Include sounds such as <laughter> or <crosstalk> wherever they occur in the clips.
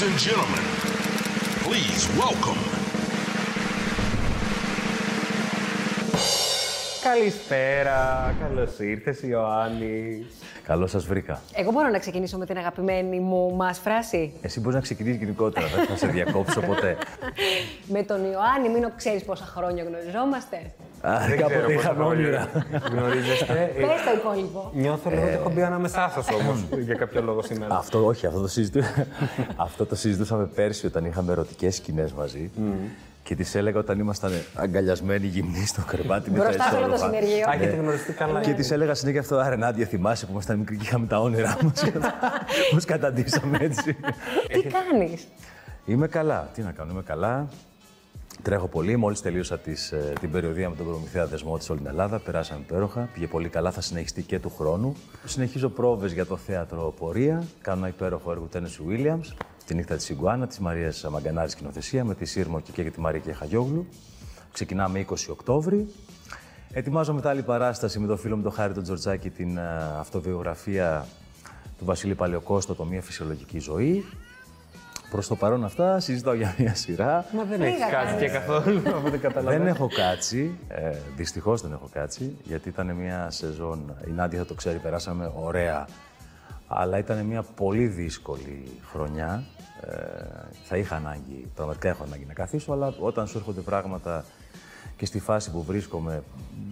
Ladies and gentlemen, please welcome Καλησπέρα, καλώς ήρθες Ιωάννη. Καλώς σας βρήκα. Εγώ μπορώ να ξεκινήσω με την αγαπημένη μου μας φράση; Εσύ μπορείς να ξεκινήσεις γενικότερα, δεν θα σε διακόψω ποτέ. <laughs> με τον Ιωάννη, μην ξέρεις πόσα χρόνια γνωριζόμαστε; Α, Δεν ξέρω κάποτε πόσα είχαμε χρόνια όνειρα. Γνωρίζεστε. <laughs> Πες το υπόλοιπο. Νιώθω λίγο ότι έχω μπει ανάμεσά σας όμως για κάποιο λόγο σήμερα. Αυτό όχι, αυτό το, συζητού... <laughs> αυτό το συζητούσαμε πέρσι όταν είχαμε ερωτικές σκηνές μαζί. Και της έλεγα όταν ήμασταν αγκαλιασμένοι γυμνοί στο κρεβάτι με τα Μπροστά σε όλο το ισόλογα. συνεργείο. Α, έχετε γνωριστεί καλά. Και της έλεγα συνέχεια αυτό, Άρα Νάντια, θυμάσαι που ήμασταν μικροί και είχαμε τα όνειρά μας. <laughs> Πώς καταντήσαμε έτσι. Τι κάνεις; Είμαι καλά. Τι να κάνω, είμαι καλά. Τρέχω πολύ. Μόλις τελείωσα τις, ε, την περιοδία με τον Προμηθέα Δεσμό της όλη την Ελλάδα. Περάσαμε υπέροχα. Πήγε πολύ καλά. Θα συνεχιστεί και του χρόνου. Συνεχίζω πρόβες για το θέατρο Πορεία. Κάνω ένα υπέροχο έργο Τένεσου Βίλιαμς. Τη νύχτα της Ιγκουάνα, της Μαρίας Μαγκανάρης σκηνοθεσία με τη Σύρμο και, και τη Μαρία Κεχαγιόγλου. Ξεκινάμε 20 Οκτώβρη. Ετοιμάζω μετά άλλη παράσταση με τον φίλο μου τον Χάρη τον Τζορτζάκη την ε, αυτοβιογραφία του Βασίλη Παλαιοκόστο, το Μία Φυσιολογική Ζωή. Προς το παρόν αυτά συζητάω για μια σειρά. Μα δεν Λίγα έχει κάτσει κάνεις. και καθόλου, από δεν καταλαβαίνω. Δεν έχω κάτσει. Ε, Δυστυχώς δεν έχω κάτσει, γιατί ήταν μια σεζόν. Η Νάντια θα το ξέρει, περάσαμε ωραία. Αλλά ήταν μια πολύ δύσκολη χρονιά. Ε, θα είχα ανάγκη, πραγματικά έχω ανάγκη να καθίσω, αλλά όταν σου έρχονται πράγματα και στη φάση που βρίσκομαι,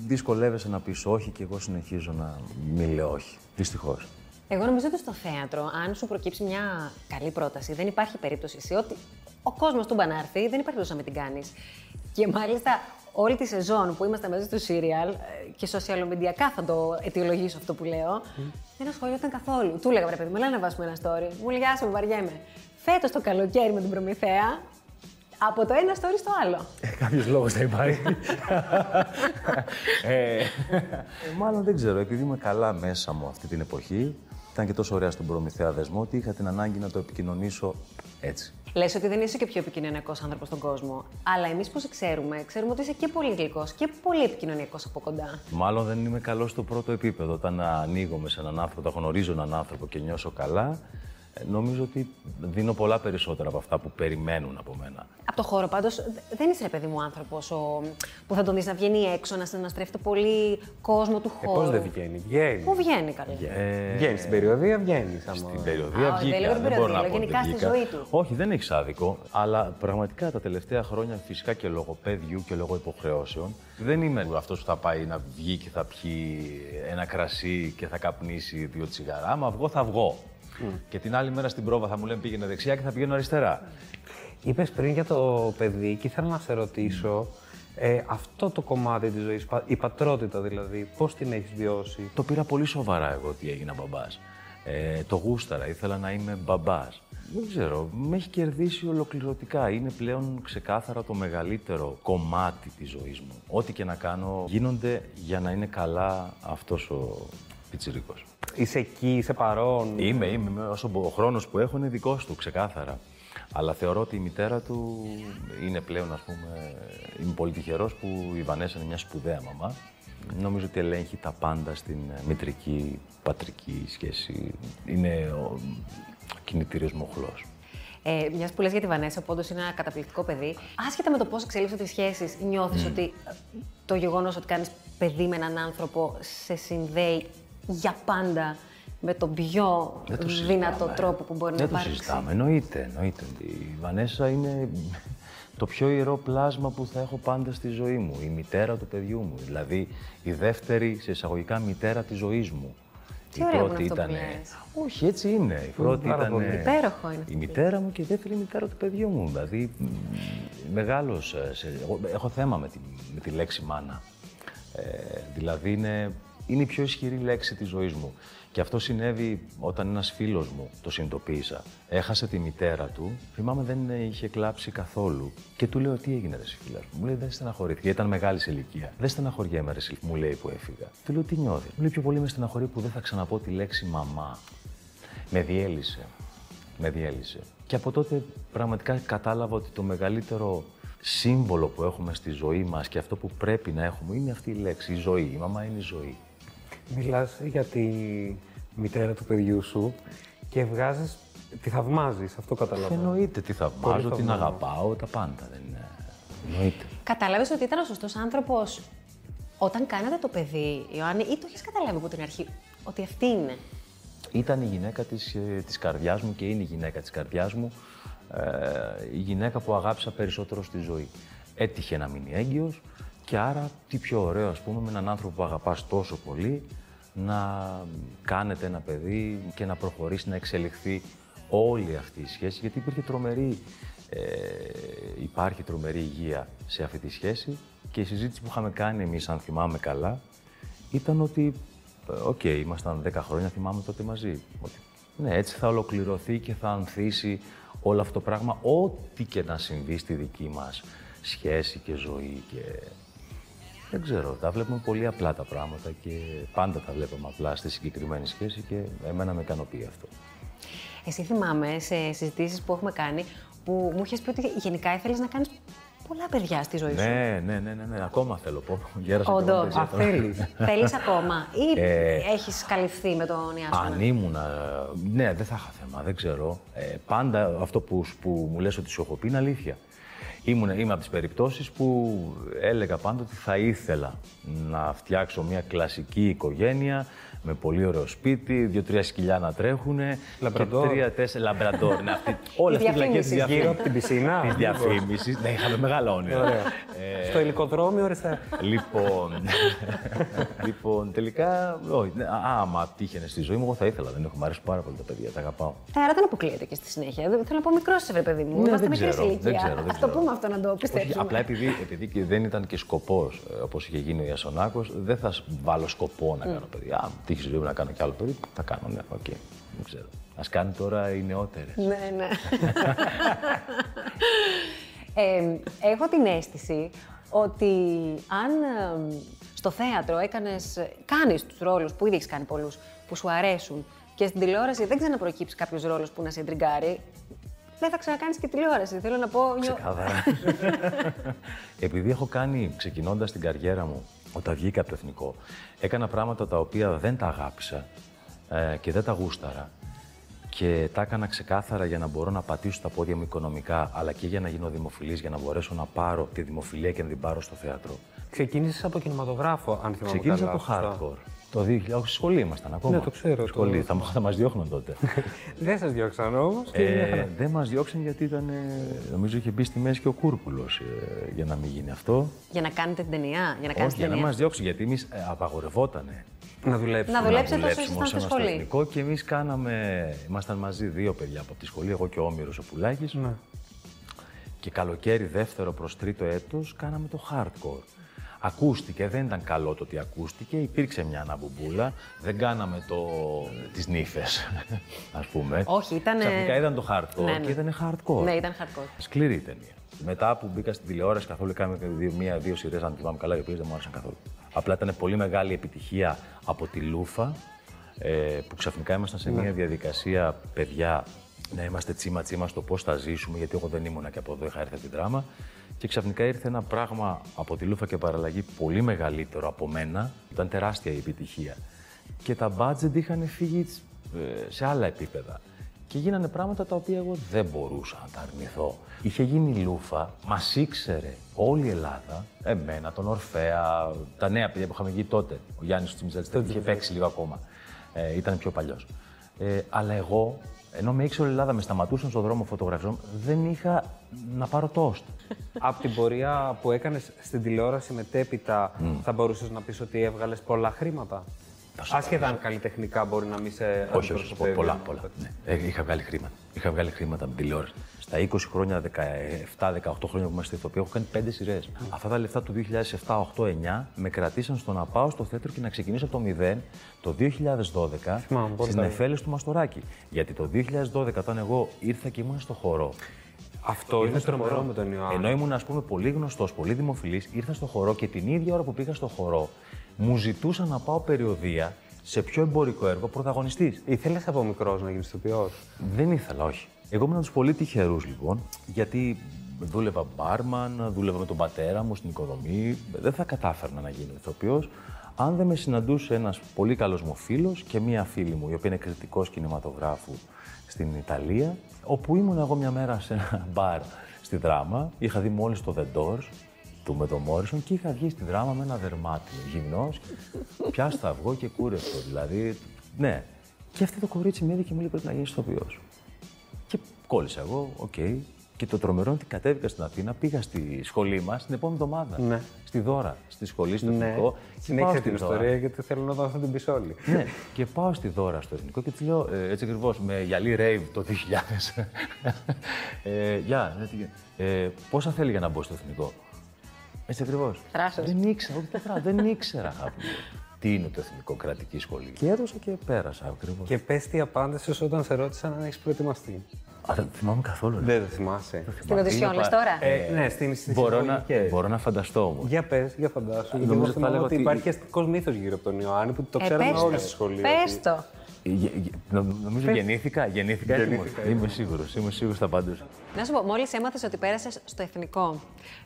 δυσκολεύεσαι να πεις όχι και εγώ συνεχίζω να μην λέω όχι. Δυστυχώς. Εγώ νομίζω ότι στο θέατρο, αν σου προκύψει μια καλή πρόταση, δεν υπάρχει περίπτωση σε ότι ο κόσμος του μπαν να έρθει, δεν υπάρχει περίπτωση να μην την κάνεις. Και μάλιστα όλη τη σεζόν που είμαστε μέσα στο σύριαλ ε, και σοσιαλομεντιακά θα το αιτιολογήσω αυτό που λέω, δεν ασχολιόταν καθόλου. Του έλεγα, βρε παιδί μου, έλα να βάσουμε ένα story. Μου λέει, Άσε, μου βαριέμαι. Φέτος το καλοκαίρι με την Προμηθέα, από το ένα story στο άλλο. Κάποιος λόγος θα υπάρχει. <laughs> ε, μάλλον δεν ξέρω, επειδή είμαι καλά μέσα μου αυτή την εποχή, ήταν και τόσο ωραία στον προμηθέα δεσμό ότι είχα την ανάγκη να το επικοινωνήσω έτσι. Λες ότι δεν είσαι και πιο επικοινωνιακός άνθρωπος στον κόσμο. Αλλά εμείς που σε ξέρουμε, ξέρουμε ότι είσαι και πολύ γλυκός και πολύ επικοινωνιακός από κοντά. Μάλλον δεν είμαι καλός στο πρώτο επίπεδο. Όταν ανοίγομαι σε έναν άνθρωπο, όταν γνωρίζω έναν άνθρωπο και νιώσω καλά, ε, νομίζω ότι δίνω πολλά περισσότερα από αυτά που περιμένουν από μένα. Από το χώρο πάντως, δεν είσαι ρε παιδί μου άνθρωπος που θα τον δεις να βγαίνει έξω, να συναστρέφεται πολύ κόσμο του Ε, χώρου. Πώς δεν βγαίνει, βγαίνει. Πού βγαίνει καλά. Ε, Βγαίνει στην περιοδία, βγαίνει. Στην περιοδία Α, βγήκα. δεν λέω την δεν μπορώ περιοδία, να λέω πω ότι γενικά στη βγήκα. ζωή του. Όχι, δεν έχεις άδικο. Αλλά πραγματικά τα τελευταία χρόνια, φυσικά και λόγω παιδιού και λόγω υποχρεώσεων, δεν είμαι αυτός που θα πάει να βγει και θα πιει ένα κρασί και θα καπνίσει δύο τσιγαρά. Άμα βγω, θα βγω. Και την άλλη μέρα στην πρόβα θα μου λένε πήγαινε δεξιά και θα πηγαίνω αριστερά. Είπες πριν για το παιδί και ήθελα να σε ρωτήσω ε, αυτό το κομμάτι της ζωής, η πατρότητα δηλαδή, πώς την έχεις βιώσει; Το πήρα πολύ σοβαρά εγώ ότι έγινα μπαμπάς. Ε, το γούσταρα, ήθελα να είμαι μπαμπάς. Δεν ξέρω, με έχει κερδίσει ολοκληρωτικά. Είναι πλέον ξεκάθαρα το μεγαλύτερο κομμάτι της ζωής μου. Ό,τι και να κάνω γίνονται για να είναι καλά αυτός ο πιτσιρίκος. Είσαι εκεί, είσαι παρόν. Είμαι, είμαι. είμαι, Όσο ο χρόνος που έχω είναι δικός του, ξεκάθαρα. Αλλά θεωρώ ότι η μητέρα του είναι πλέον, ας πούμε, είμαι πολύ τυχερός που η Βανέσα είναι μια σπουδαία μαμά. Νομίζω ότι ελέγχει τα πάντα στην ε, μητρική, πατρική σχέση. Είναι ο κινητήριος μοχλός. Ε, Μιας που λες για τη Βανέσα, που όντως είναι ένα καταπληκτικό παιδί, άσχετα με το πώς εξελίσσονται οι σχέσεις, νιώθεις ότι ε, το γεγονός ότι κάνεις παιδί με έναν άνθρωπο σε συνδέει για πάντα με τον πιο Δεν το δυνατό συζητάμε. τρόπο που μπορεί Δεν να το υπάρξει. συζητάμε, εννοείται, εννοείται. Η Βανέσα είναι το πιο ιερό πλάσμα που θα έχω πάντα στη ζωή μου. Η μητέρα του παιδιού μου. Δηλαδή, η δεύτερη, σε εισαγωγικά, μητέρα της ζωής μου. Τι ωραίο που είναι αυτό που λες. Όχι, έτσι είναι. Η πρώτη πάρα ήταν. πολύ. Υπέροχο είναι αυτό Η που μητέρα μου και η δεύτερη μητέρα του παιδιού μου. Δηλαδή, μ, μεγάλος. ε, σε- εγώ έχω θέμα με τη, με τη λέξη μάνα. Ε, δηλαδή, είναι, είναι η πιο ισχυρή λέξη της ζωής μου. Και αυτό συνέβη όταν ένας φίλος μου το συνειδητοποίησα. Έχασε τη μητέρα του, θυμάμαι δεν είχε κλάψει καθόλου. Και του λέω τι έγινε ρε εσύ φίλας μου; Μου λέει δεν στεναχωρήθηκε, ήταν μεγάλης σε ηλικίας. Δεν στεναχωριέμαι ρε εσύ, μου λέει που έφυγα. Του λέω τι νιώθεις; Μου λέει πιο πολύ με στεναχωρεί που δεν θα ξαναπώ τη λέξη μαμά. Με διέλυσε. Με διέλυσε. Και από τότε πραγματικά κατάλαβα ότι το μεγαλύτερο σύμβολο που έχουμε στη ζωή μας και αυτό που πρέπει να έχουμε είναι αυτή η λέξη, η ζωή. Η μαμά είναι η ζωή. Μιλάς για τη μητέρα του παιδιού σου και βγάζεις. Τη θαυμάζεις, αυτό καταλαβαίνω. Εννοείται τι θαυμάζω, Πολύ την θαυμάζω. αγαπάω, τα πάντα. Δεν είναι... Εννοείται. Κατάλαβες ότι ήταν ο σωστός άνθρωπος όταν κάνατε το παιδί, Ιωάννη, ή το έχεις καταλάβει από την αρχή ότι αυτή είναι; Ήταν η γυναίκα της, ε, της καρδιάς μου και είναι η γυναίκα της καρδιάς μου. Ε, η γυναίκα που αγάπησα περισσότερο στη ζωή. Έτυχε να μείνει έγκυος και άρα τι πιο ωραίο ας πούμε με έναν άνθρωπο που αγαπάς τόσο πολύ να κάνετε ένα παιδί και να προχωρήσει να εξελιχθεί όλη αυτή η σχέση γιατί υπήρχε τρομερή, ε, υπάρχει τρομερή υγεία σε αυτή τη σχέση και η συζήτηση που είχαμε κάνει εμείς αν θυμάμαι καλά ήταν ότι ε, Οκ, ήμασταν 10 χρόνια, θυμάμαι τότε μαζί. Ότι, ναι, έτσι θα ολοκληρωθεί και θα ανθίσει όλο αυτό το πράγμα, ό,τι και να συμβεί στη δική μας σχέση και ζωή. Και... Δεν ξέρω, τα βλέπουμε πολύ απλά τα πράγματα και πάντα τα βλέπουμε απλά στη συγκεκριμένη σχέση και εμένα με ικανοποιεί αυτό. Εσύ θυμάμαι σε συζητήσεις που έχουμε κάνει που μου είχες πει ότι γενικά ήθελες να κάνεις πολλά παιδιά στη ζωή σου. Ναι, ναι, ναι, ναι, ναι, ακόμα θέλω πω. Γέρασα και Όντως. εγώ παιδιά Α, τώρα. θέλεις. Θέλεις ακόμα, ή Ε, έχεις καλυφθεί με τον Ιάσονα; Αν ήμουν. Ναι, δεν θα είχα θέμα, δεν ξέρω. Ε, πάντα αυτό που, που μου λες ότι σου έχω πει είναι αλήθεια. Ήμουν, είμαι από τις περιπτώσεις που έλεγα πάντα ότι θα ήθελα να φτιάξω μια κλασική οικογένεια με πολύ ωραίο σπίτι, δύο-τρία σκυλιά να τρέχουν. Λαμπραντόρ. Και τρία-τέσσερα λαμπραντόρ. ναι, αυτή, όλα Η αυτή η βλακεία της διαφήμισης. Γύρω από την πισίνα. Της διαφήμισης. ναι, είχαμε μεγάλα όνειρα. Ωραία. Ε, Στο ελικοδρόμιο, οριστά. Λοιπόν, <laughs> λοιπόν, τελικά, όχι, ναι, α- άμα τύχαινε στη ζωή μου, εγώ θα ήθελα. Δεν έχω, μου αρέσουν πάρα πολύ τα παιδιά, τα αγαπάω. Ε, άρα δεν αποκλείεται και στη συνέχεια. Δεν- Θέλω να πω μικρός είσαι, παιδί μου. Ναι, Είμαστε δεν μικρής ξέρω, ηλικία. δεν ξέρω, δεν Ας το ξέρω. πούμε αυτό να το Όχι, πιστέψουμε. απλά επειδή, επειδή και δεν ήταν και σκοπός όπως είχε γίνει ο Ιασονάκος, δεν θα σ- βάλω σκοπό να κάνω παιδί. Α, τύχει στη ζωή μου να κάνω κι άλλο παιδί, θα κάνω, ναι, οκ. Δεν ξέρω. Α κάνει τώρα οι νεότερες. Ναι, ναι. <laughs> ε, έχω την αίσθηση ότι αν ε, στο θέατρο έκανες, κάνεις τους ρόλους που ήδη έχεις κάνει πολλούς, που σου αρέσουν και στην τηλεόραση δεν ξαναπροκύψει κάποιος ρόλος που να σε εντριγκάρει, δεν θα ξανακάνεις και τηλεόραση. Θέλω να πω... νιώ- Ξεκάθαρα. <laughs> Επειδή έχω κάνει, ξεκινώντας την καριέρα μου, όταν βγήκα από το εθνικό, έκανα πράγματα τα οποία δεν τα αγάπησα ε, και δεν τα γούσταρα. Και τα έκανα ξεκάθαρα για να μπορώ να πατήσω τα πόδια μου οικονομικά, αλλά και για να γίνω δημοφιλής, για να μπορέσω να πάρω τη δημοφιλία και να την πάρω στο θέατρο. Ξεκίνησες από κινηματογράφο, αν θυμάμαι Ξεκίνησα καλά. από το σωστά. hardcore. Το 2000, όχι, στη σχολή ήμασταν ακόμα. Ναι, το ξέρω, Στη το- Σχολή. Θα, θα μας διώχνουν τότε. <laughs> Δεν σας διώξαν όμως. Ε, δεν μας διώξαν γιατί ήταν. ε, Νομίζω είχε μπει στη μέση και ο Κούρκουλος για να μην γίνει αυτό. Για να κάνετε την ταινία, για να κάνεις Όχι, για την να ταινία. μας διώξει, γιατί εμείς απαγορευότανε να δουλέψουμε. Να δουλέψετε να όσο δουλέψουμε ήσασταν ως στη ένα στο σχολή. εθνικό και εμείς κάναμε. Ήμασταν μαζί δύο παιδιά από τη σχολή, εγώ και ο Όμηρος ο Πουλάκης. Ναι. Και καλοκαίρι δεύτερο προς τρίτο έτος κάναμε το hardcore. Ακούστηκε, δεν ήταν καλό το ότι ακούστηκε, υπήρξε μια αναμπουμπούλα, δεν κάναμε το... τις νύφες, <laughs> ας πούμε. Όχι, ήτανε- Ξαφνικά ήταν το hardcore Ναι, ναι. και ήταν hardcore. Ναι, ήταν hardcore. Σκληρή η ταινία. Μετά που μπήκα στην τηλεόραση καθόλου, κάναμε δύο- μία-δύο σειρές, αν θυμάμαι καλά, οι οποίες δεν μου άρεσαν καθόλου. Απλά ήταν πολύ μεγάλη επιτυχία από τη Λούφα, ε, που ξαφνικά ήμασταν σε μια διαδικασία, παιδιά, να είμαστε τσίμα-τσίμα στο πώς θα ζήσουμε, γιατί εγώ δεν ήμουνα και από εδώ, είχα έρθει από την δράμα. Και ξαφνικά ήρθε ένα πράγμα από τη Λούφα και παραλλαγή πολύ μεγαλύτερο από μένα. Ήταν τεράστια η επιτυχία. Και τα budget είχαν φύγει ε, σε άλλα επίπεδα. Και γίνανε πράγματα τα οποία εγώ δεν μπορούσα να τα αρνηθώ. Είχε γίνει λούφα, μας ήξερε όλη η Ελλάδα, εμένα, τον Ορφέα, τα νέα παιδιά που είχαμε βγει τότε. Ο Γιάννης Τσιμιτζάλη είχε παίξει λίγο ακόμα. Ε, ήταν πιο παλιός. Ε, αλλά εγώ, ενώ με ήξερε όλη η Ελλάδα, με σταματούσαν στον δρόμο φωτογραφιζόμουν, δεν είχα να πάρω τόστ. Από την πορεία που έκανες στην τηλεόραση μετέπειτα, θα μπορούσες να πεις ότι έβγαλες πολλά χρήματα; Άσχετα αν καλλιτεχνικά μπορεί να μην σε Όχι, όχι, όχι, αντιπροσωπεύει. πολλά, πολλά. Ναι. Ε, είχα βγάλει χρήματα. Είχα βγάλει χρήματα από την τηλεόραση. Στα 20 χρόνια, 17-18 χρόνια που είμαστε ηθοποιοί, έχω κάνει 5 σειρές. Αυτά τα λεφτά του 2007-8-9 με κρατήσαν στο να πάω στο θέατρο και να ξεκινήσω από το 0 το 2012 Θυμάμαι, πολύ στις καλά. νεφέλες του Μαστοράκη. Γιατί το 2012, όταν εγώ ήρθα και ήμουν στο χορό, Αυτό είναι τρομερό με τον Ιωάννη. ενώ ήμουν, ας πούμε, πολύ γνωστός, πολύ δημοφιλής, ήρθα στο χορό και την ίδια ώρα που πήγα στο χορό, μου ζητούσαν να πάω περιοδία σε πιο εμπορικό έργο πρωταγωνιστή. Ήθελες από μικρός να γίνεις ηθοποιός; Δεν ήθελα, όχι. Εγώ ήμουν από του πολύ τυχερούς λοιπόν, γιατί δούλευα μπάρμαν, δούλευα με τον πατέρα μου στην οικοδομή. Δεν θα κατάφερνα να γίνω ηθοποιός αν δεν με συναντούσε ένας πολύ καλός μου φίλος και μία φίλη μου, η οποία είναι κριτικός κινηματογράφου στην Ιταλία, όπου ήμουν εγώ μια μέρα σε ένα μπαρ στη δράμα. Είχα δει μόλις το The Doors του με τον Μόρισον και είχα βγει στη δράμα με ένα δερμάτινο, γυμνός, πιάστα αυγό και κούρευτο. Δηλαδή, ναι. Και αυτό το κορίτσι με είδε και μου λέει πρέπει να γίνεις ηθοποιός. Και κόλλησα εγώ, οκ. Και το τρομερό είναι ότι κατέβηκα στην Αθήνα, πήγα στη σχολή μας την επόμενη εβδομάδα. Ναι. Στη Δώρα, στη σχολή, στο Ναι, εθνικό. Και συνέχισε πάω την στη Δώρα. ιστορία γιατί θέλω να δω θα την πει όλη. Ναι, και πάω στη Δώρα στο εθνικό και της λέω ε, έτσι ακριβώς με γυαλί rave το 2000. ε, Γεια, ναι, τι γίνεται. ε, πόσα θέλει για να μπω στο εθνικό; Έτσι ακριβώς. Θράσος. Δεν ήξερα, όχι τετρά, δεν ήξερα αγάπη μου, τι είναι το εθνικό κρατική σχολή; Και έδωσα και πέρασα ακριβώς. Και πες τι απάντησες όταν σε ρώτησαν αν έχεις προετοιμαστεί. Α, δεν θυμάμαι καθόλου. ρε. Δεν το θυμάσαι. Στην οδησιόν, λες τώρα. Ε, ναι, στην στις μπορώ, να, εισαγωγικές. μπορώ να φανταστώ όμως. Για πες, για φαντάσου. Γιατί Νομίζω εγώ θα θυμάμαι λέγα ότι ότι- υπάρχει αστικός μύθος γύρω από τον Ιωάννη που το Ε, ξέραμε πες όλοι το. στη σχολή. Πες ότι- το. Ε, γε- γε- νο- Νομίζω γεννήθηκα, γεννήθηκα, έτοιμος. Είμαι σίγουρος, είμαι σίγουρος θα απαντούσα. Να σου πω, μόλις έμαθες ότι πέρασες στο εθνικό,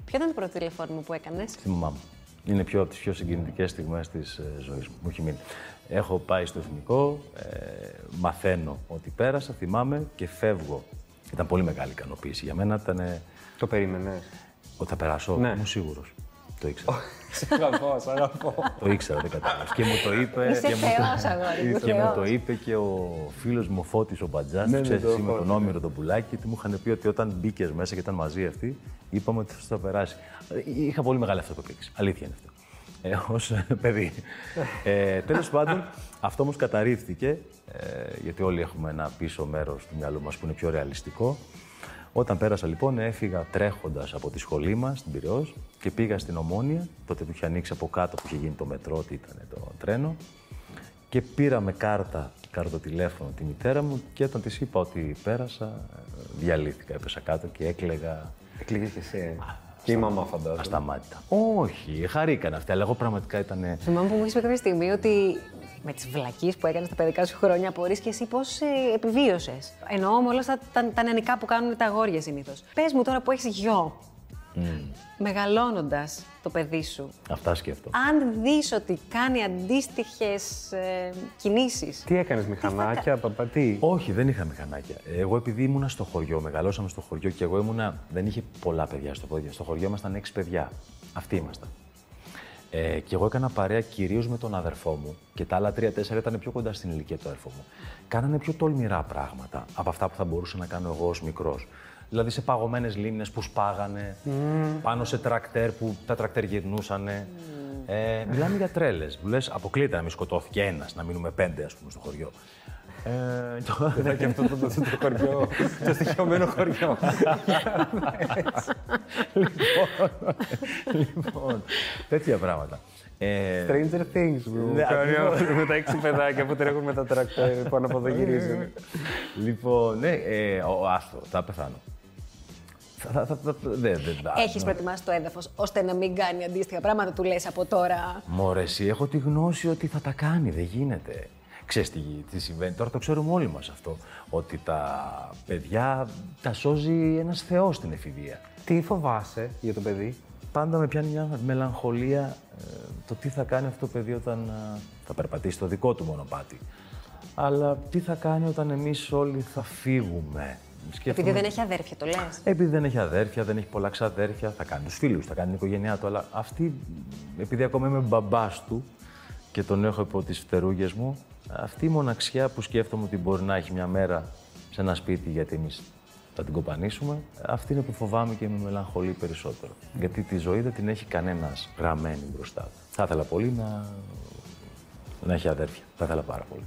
ποιο ήταν το πρώτο τηλεφώνημα που έκανες; Θυμάμαι. Είναι πιο από τις πιο συγκινητικές στιγμές της ζωής μου. Μου έχει μείνει. Έχω πάει στο εθνικό, ε, μαθαίνω ότι πέρασα, θυμάμαι και φεύγω. Ήταν πολύ μεγάλη ικανοποίηση. Για μένα ήταν ε, Το περίμενες. ότι θα περάσω. Ναι. Ήμουν σίγουρος. Το ήξερα. Σε αγαπώ, σε αγαπώ. το ήξερα, δεν κατάλαβα. Και μου το είπε. Είσαι και μου το- θεός, αγόρι μου, Και μου θεός. το είπε και ο φίλος μου ο Φώτης ο Μπατζάς, Ναι, ναι, ξέρεις το εσύ με Φώτη, τον Όμηρο τον πουλάκι, γιατί μου είχαν πει ότι όταν μπήκες μέσα και ήταν μαζί αυτοί, είπαμε ότι θα περάσει. Ε, Είχα πολύ μεγάλη αυτοπεποίθηση. Αλήθεια είναι αυτό. Ε, Ω παιδί. ε, Τέλος πάντων, αυτό όμως καταρρίφθηκε, ε, γιατί όλοι έχουμε ένα πίσω μέρος του μυαλού μας που είναι πιο ρεαλιστικό. Όταν πέρασα λοιπόν, έφυγα τρέχοντας από τη σχολή μας στην Πυραιός και πήγα στην Ομόνια, τότε που είχε ανοίξει από κάτω που είχε γίνει το μετρό, ότι ήταν το τρένο. Και πήρα με κάρτα, κάρτο-τηλέφωνο τη μητέρα μου και όταν της είπα ότι πέρασα, ε, διαλύθηκα. Έπεσα κάτω και έκλαιγα Εκλήγε και εσύ. Και η μαμά φαντάζομαι. ασταμάτητα. Όχι, χαρήκαν αυτοί, αλλά εγώ πραγματικά ήταν. Θυμάμαι που μου είχε πει κάποια στιγμή ότι με τις βλακίες που έκανες τα παιδικά σου χρόνια απορεί και εσύ πώς ε, επιβίωσες. Εννοώ με όλα αυτά τα, τα νεανικά που κάνουν τα αγόρια συνήθως. Πες μου τώρα που έχεις γιο, μεγαλώνοντας το παιδί σου, Αυτά σκέφτομαι. αν δεις ότι κάνει αντίστοιχες ε, κινήσεις. Τι έκανες, μηχανάκια, παπα, τι; Όχι, δεν είχα μηχανάκια. Εγώ επειδή ήμουνα στο χωριό, μεγαλώσαμε στο χωριό και εγώ ήμουνα. Δεν είχε πολλά παιδιά στο πόδι. Στο χωριό ήμασταν έξι παιδιά. Αυτοί ήμασταν. Ε, και εγώ έκανα παρέα κυρίως με τον αδερφό μου και τα άλλα τρία-τέσσερα ήταν πιο κοντά στην ηλικία του αδερφού μου. Κάνανε πιο τολμηρά πράγματα από αυτά που θα μπορούσα να κάνω εγώ ως μικρός. Δηλαδή σε παγωμένες λίμνες που σπάγανε, πάνω σε τρακτέρ που τα τρακτέρ γυρνούσανε. Ε, μιλάμε για τρέλες. Που λες, αποκλείται να μην σκοτώθηκε ένας, να μείνουμε πέντε, ας πούμε, στο χωριό. Ε, το- Είδα και αυτό το, το, το, χωριό, το στοιχειωμένο χωριό. λοιπόν, τέτοια πράγματα. Ε, Stranger Things, bro. Ναι, Κάνει ακριβώς. με τα έξι παιδάκια που τρέχουν με τα τρακτέρ πάνω από εδώ γυρίζουν. λοιπόν, ναι, ε, ο, άστο, θα πεθάνω. Θα, θα, θα, θα, δεν, δεν, Έχεις προετοιμάσει το έδαφος ώστε να μην κάνει αντίστοιχα πράγματα, του λες από τώρα. Μωρέ, εσύ, έχω τη γνώση ότι θα τα κάνει, δεν γίνεται. Ξέρεις τι, τι συμβαίνει, τώρα το ξέρουμε όλοι μας αυτό, ότι τα παιδιά τα σώζει ένας θεός στην εφηβεία. Τι φοβάσαι για το παιδί; Πάντα με πιάνει μια μελαγχολία ε, το τι θα κάνει αυτό το παιδί όταν ε, θα περπατήσει το δικό του μονοπάτι. Αλλά τι θα κάνει όταν εμείς όλοι θα φύγουμε; Σκέφτομαι- Επειδή δεν έχει αδέρφια, το λες. Επειδή δεν έχει αδέρφια, δεν έχει πολλά ξαδέρφια, θα κάνει τους φίλους, θα κάνει την οικογένειά του. Αλλά αυτή, επειδή ακόμα είμαι μπαμπάς του και τον έχω υπό τις φτερούγες μου, αυτή η μοναξιά που σκέφτομαι ότι μπορεί να έχει μια μέρα σε ένα σπίτι γιατί εμείς θα την κοπανίσουμε, αυτή είναι που φοβάμαι και με μελαγχολεί περισσότερο. Γιατί τη ζωή δεν την έχει κανένας γραμμένη μπροστά του. Θα ήθελα πολύ να, να έχει αδέρφια. Θα ήθελα πάρα πολύ.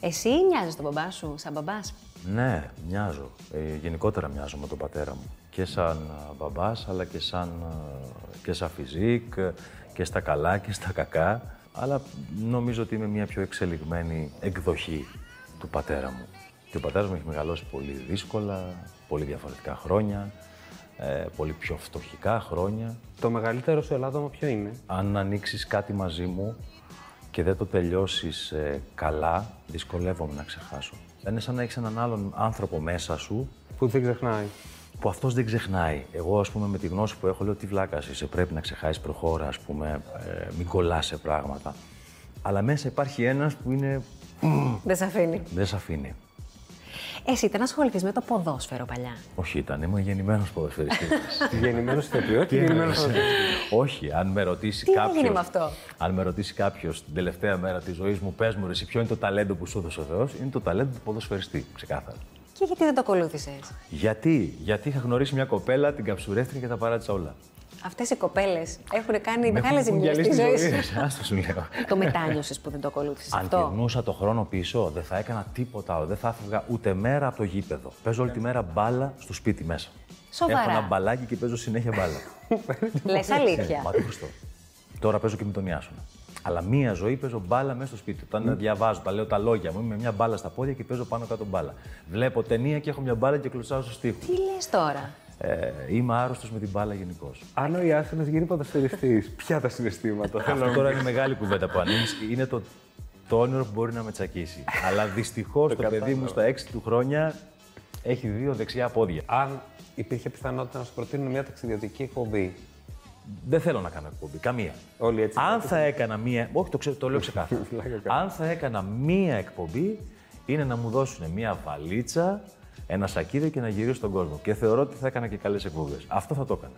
Εσύ νοιάζει τον μπαμπά σου, σαν μπαμπάς; Ναι, μοιάζω. Ε, γενικότερα μοιάζω με τον πατέρα μου. Και σαν α, μπαμπάς, αλλά και σαν, α, και σαν φιζίκ, ε, και στα καλά και στα κακά. Αλλά νομίζω ότι είμαι μια πιο εξελιγμένη εκδοχή του πατέρα μου. Και ο πατέρας μου έχει μεγαλώσει πολύ δύσκολα, πολύ διαφορετικά χρόνια, ε, πολύ πιο φτωχικά χρόνια. Το μεγαλύτερο σου ελάττωμα ποιο είναι; Αν ανοίξεις κάτι μαζί μου και δεν το τελειώσεις ε, καλά, δυσκολεύομαι να ξεχάσω. Είναι σαν να έχεις έναν άλλον άνθρωπο μέσα σου Που δεν ξεχνάει. Που αυτός δεν ξεχνάει. Εγώ, ας πούμε, με τη γνώση που έχω, λέω τι βλάκας είσαι, πρέπει να ξεχάσεις προχώρα, ας πούμε, ε, μην κολλάς σε πράγματα. Αλλά μέσα υπάρχει ένας που είναι... Δεν σε αφήνει. δεν σε αφήνει. Εσύ ήταν ασχοληθείς με το ποδόσφαιρο παλιά; Όχι, ήταν. Ήμουν γεννημένος ποδοσφαιριστής. <laughs> Γεννημένος ηθοποιό και γεννημένος Όχι, αν με ρωτήσει Τι κάποιο. έγινε με αυτό; Αν με ρωτήσει κάποιος την τελευταία μέρα της ζωής μου, πες μου, ρε, εσύ, ποιο είναι το ταλέντο που σου έδωσε ο Θεός, είναι το ταλέντο του ποδοσφαιριστή. Ξεκάθαρα. Και γιατί δεν το ακολούθησες; Γιατί, γιατί είχα γνωρίσει μια κοπέλα, την καψουρεύτηκε και τα παράτησα όλα. Αυτές οι κοπέλες έχουν κάνει Με μεγάλες έχουν ζημιές διαλύσει στη τη ζωή ζωή σου. της. <laughs> Άστο σου λέω. το μετάνιωσες που δεν το ακολούθησες Αν αυτό. κερνούσα το χρόνο πίσω, δεν θα έκανα τίποτα άλλο. Δεν θα έφευγα ούτε μέρα από το γήπεδο. Παίζω όλη τη μέρα μπάλα στο σπίτι μέσα. Σοβαρά. Έχω ένα μπαλάκι και παίζω συνέχεια μπάλα. <laughs> Λες αλήθεια. Μα τι χρωστό. Τώρα παίζω και με τον Ιάσονα. Αλλά μία ζωή παίζω μπάλα μέσα στο σπίτι. Όταν διαβάζω, τα λέω τα λόγια μου, είμαι με μια μπάλα στα πόδια και παίζω πάνω κάτω μπάλα. Βλέπω ταινία και έχω μια μπάλα και κλωτσάω στο στίχο. Τι λες τώρα; Ε, είμαι άρρωστος με την μπάλα γενικώς. Αν ο Ιάσονα γίνει ποδοσφαιριστής, ποια τα συναισθήματα. θέλω Αυτό να τώρα είναι μεγάλη κουβέντα που ανοίγεις. Είναι το, το όνειρο που μπορεί να με τσακίσει. Αλλά δυστυχώς το παιδί μου στα 6 του χρόνια έχει δύο δεξιά πόδια. Αν υπήρχε πιθανότητα να σου προτείνουν μια ταξιδιωτική εκπομπή. Δεν θέλω να κάνω εκπομπή, καμία. Όλοι έτσι. Αν θα έκανα μία. Όχι, το, ξέρω, το λέω ξεκάθαρα. <laughs> Πλάκα κάνω. Αν θα έκανα μία εκπομπή, είναι να μου δώσουν μία βαλίτσα, ένα σακίδι και να γυρίσω στον κόσμο. Και θεωρώ ότι θα έκανα και καλές εκπομπές. Αυτό θα το έκανα.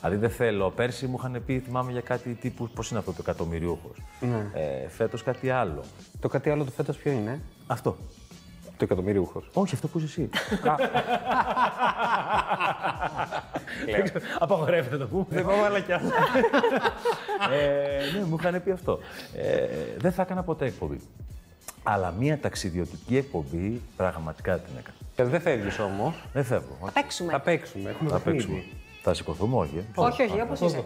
Δηλαδή δεν θέλω. Πέρσι μου είχαν πει, θυμάμαι για κάτι τύπου. Πώς είναι αυτό το εκατομμυριούχος. Ναι. Ε, Φέτος κάτι άλλο. Το κάτι άλλο του φέτος ποιο είναι, Αυτό. Το εκατομμυρίουχο. Όχι, αυτό που είσαι εσύ. <laughs> Απαγορεύεται να το πούμε. Δεν πάω άλλα κι άλλα. ε, ναι, μου είχαν πει αυτό. Ε, δεν θα έκανα ποτέ εκπομπή. Αλλά μία ταξιδιωτική εκπομπή πραγματικά την έκανα. Ε, Δεν φεύγεις όμως. Δεν φεύγω. Θα παίξουμε. Θα παίξουμε. Έχουμε Θα παιχνίδι. παίξουμε. Θα σηκωθούμε, όχι. ε. όχι, όχι, όπως είσαι.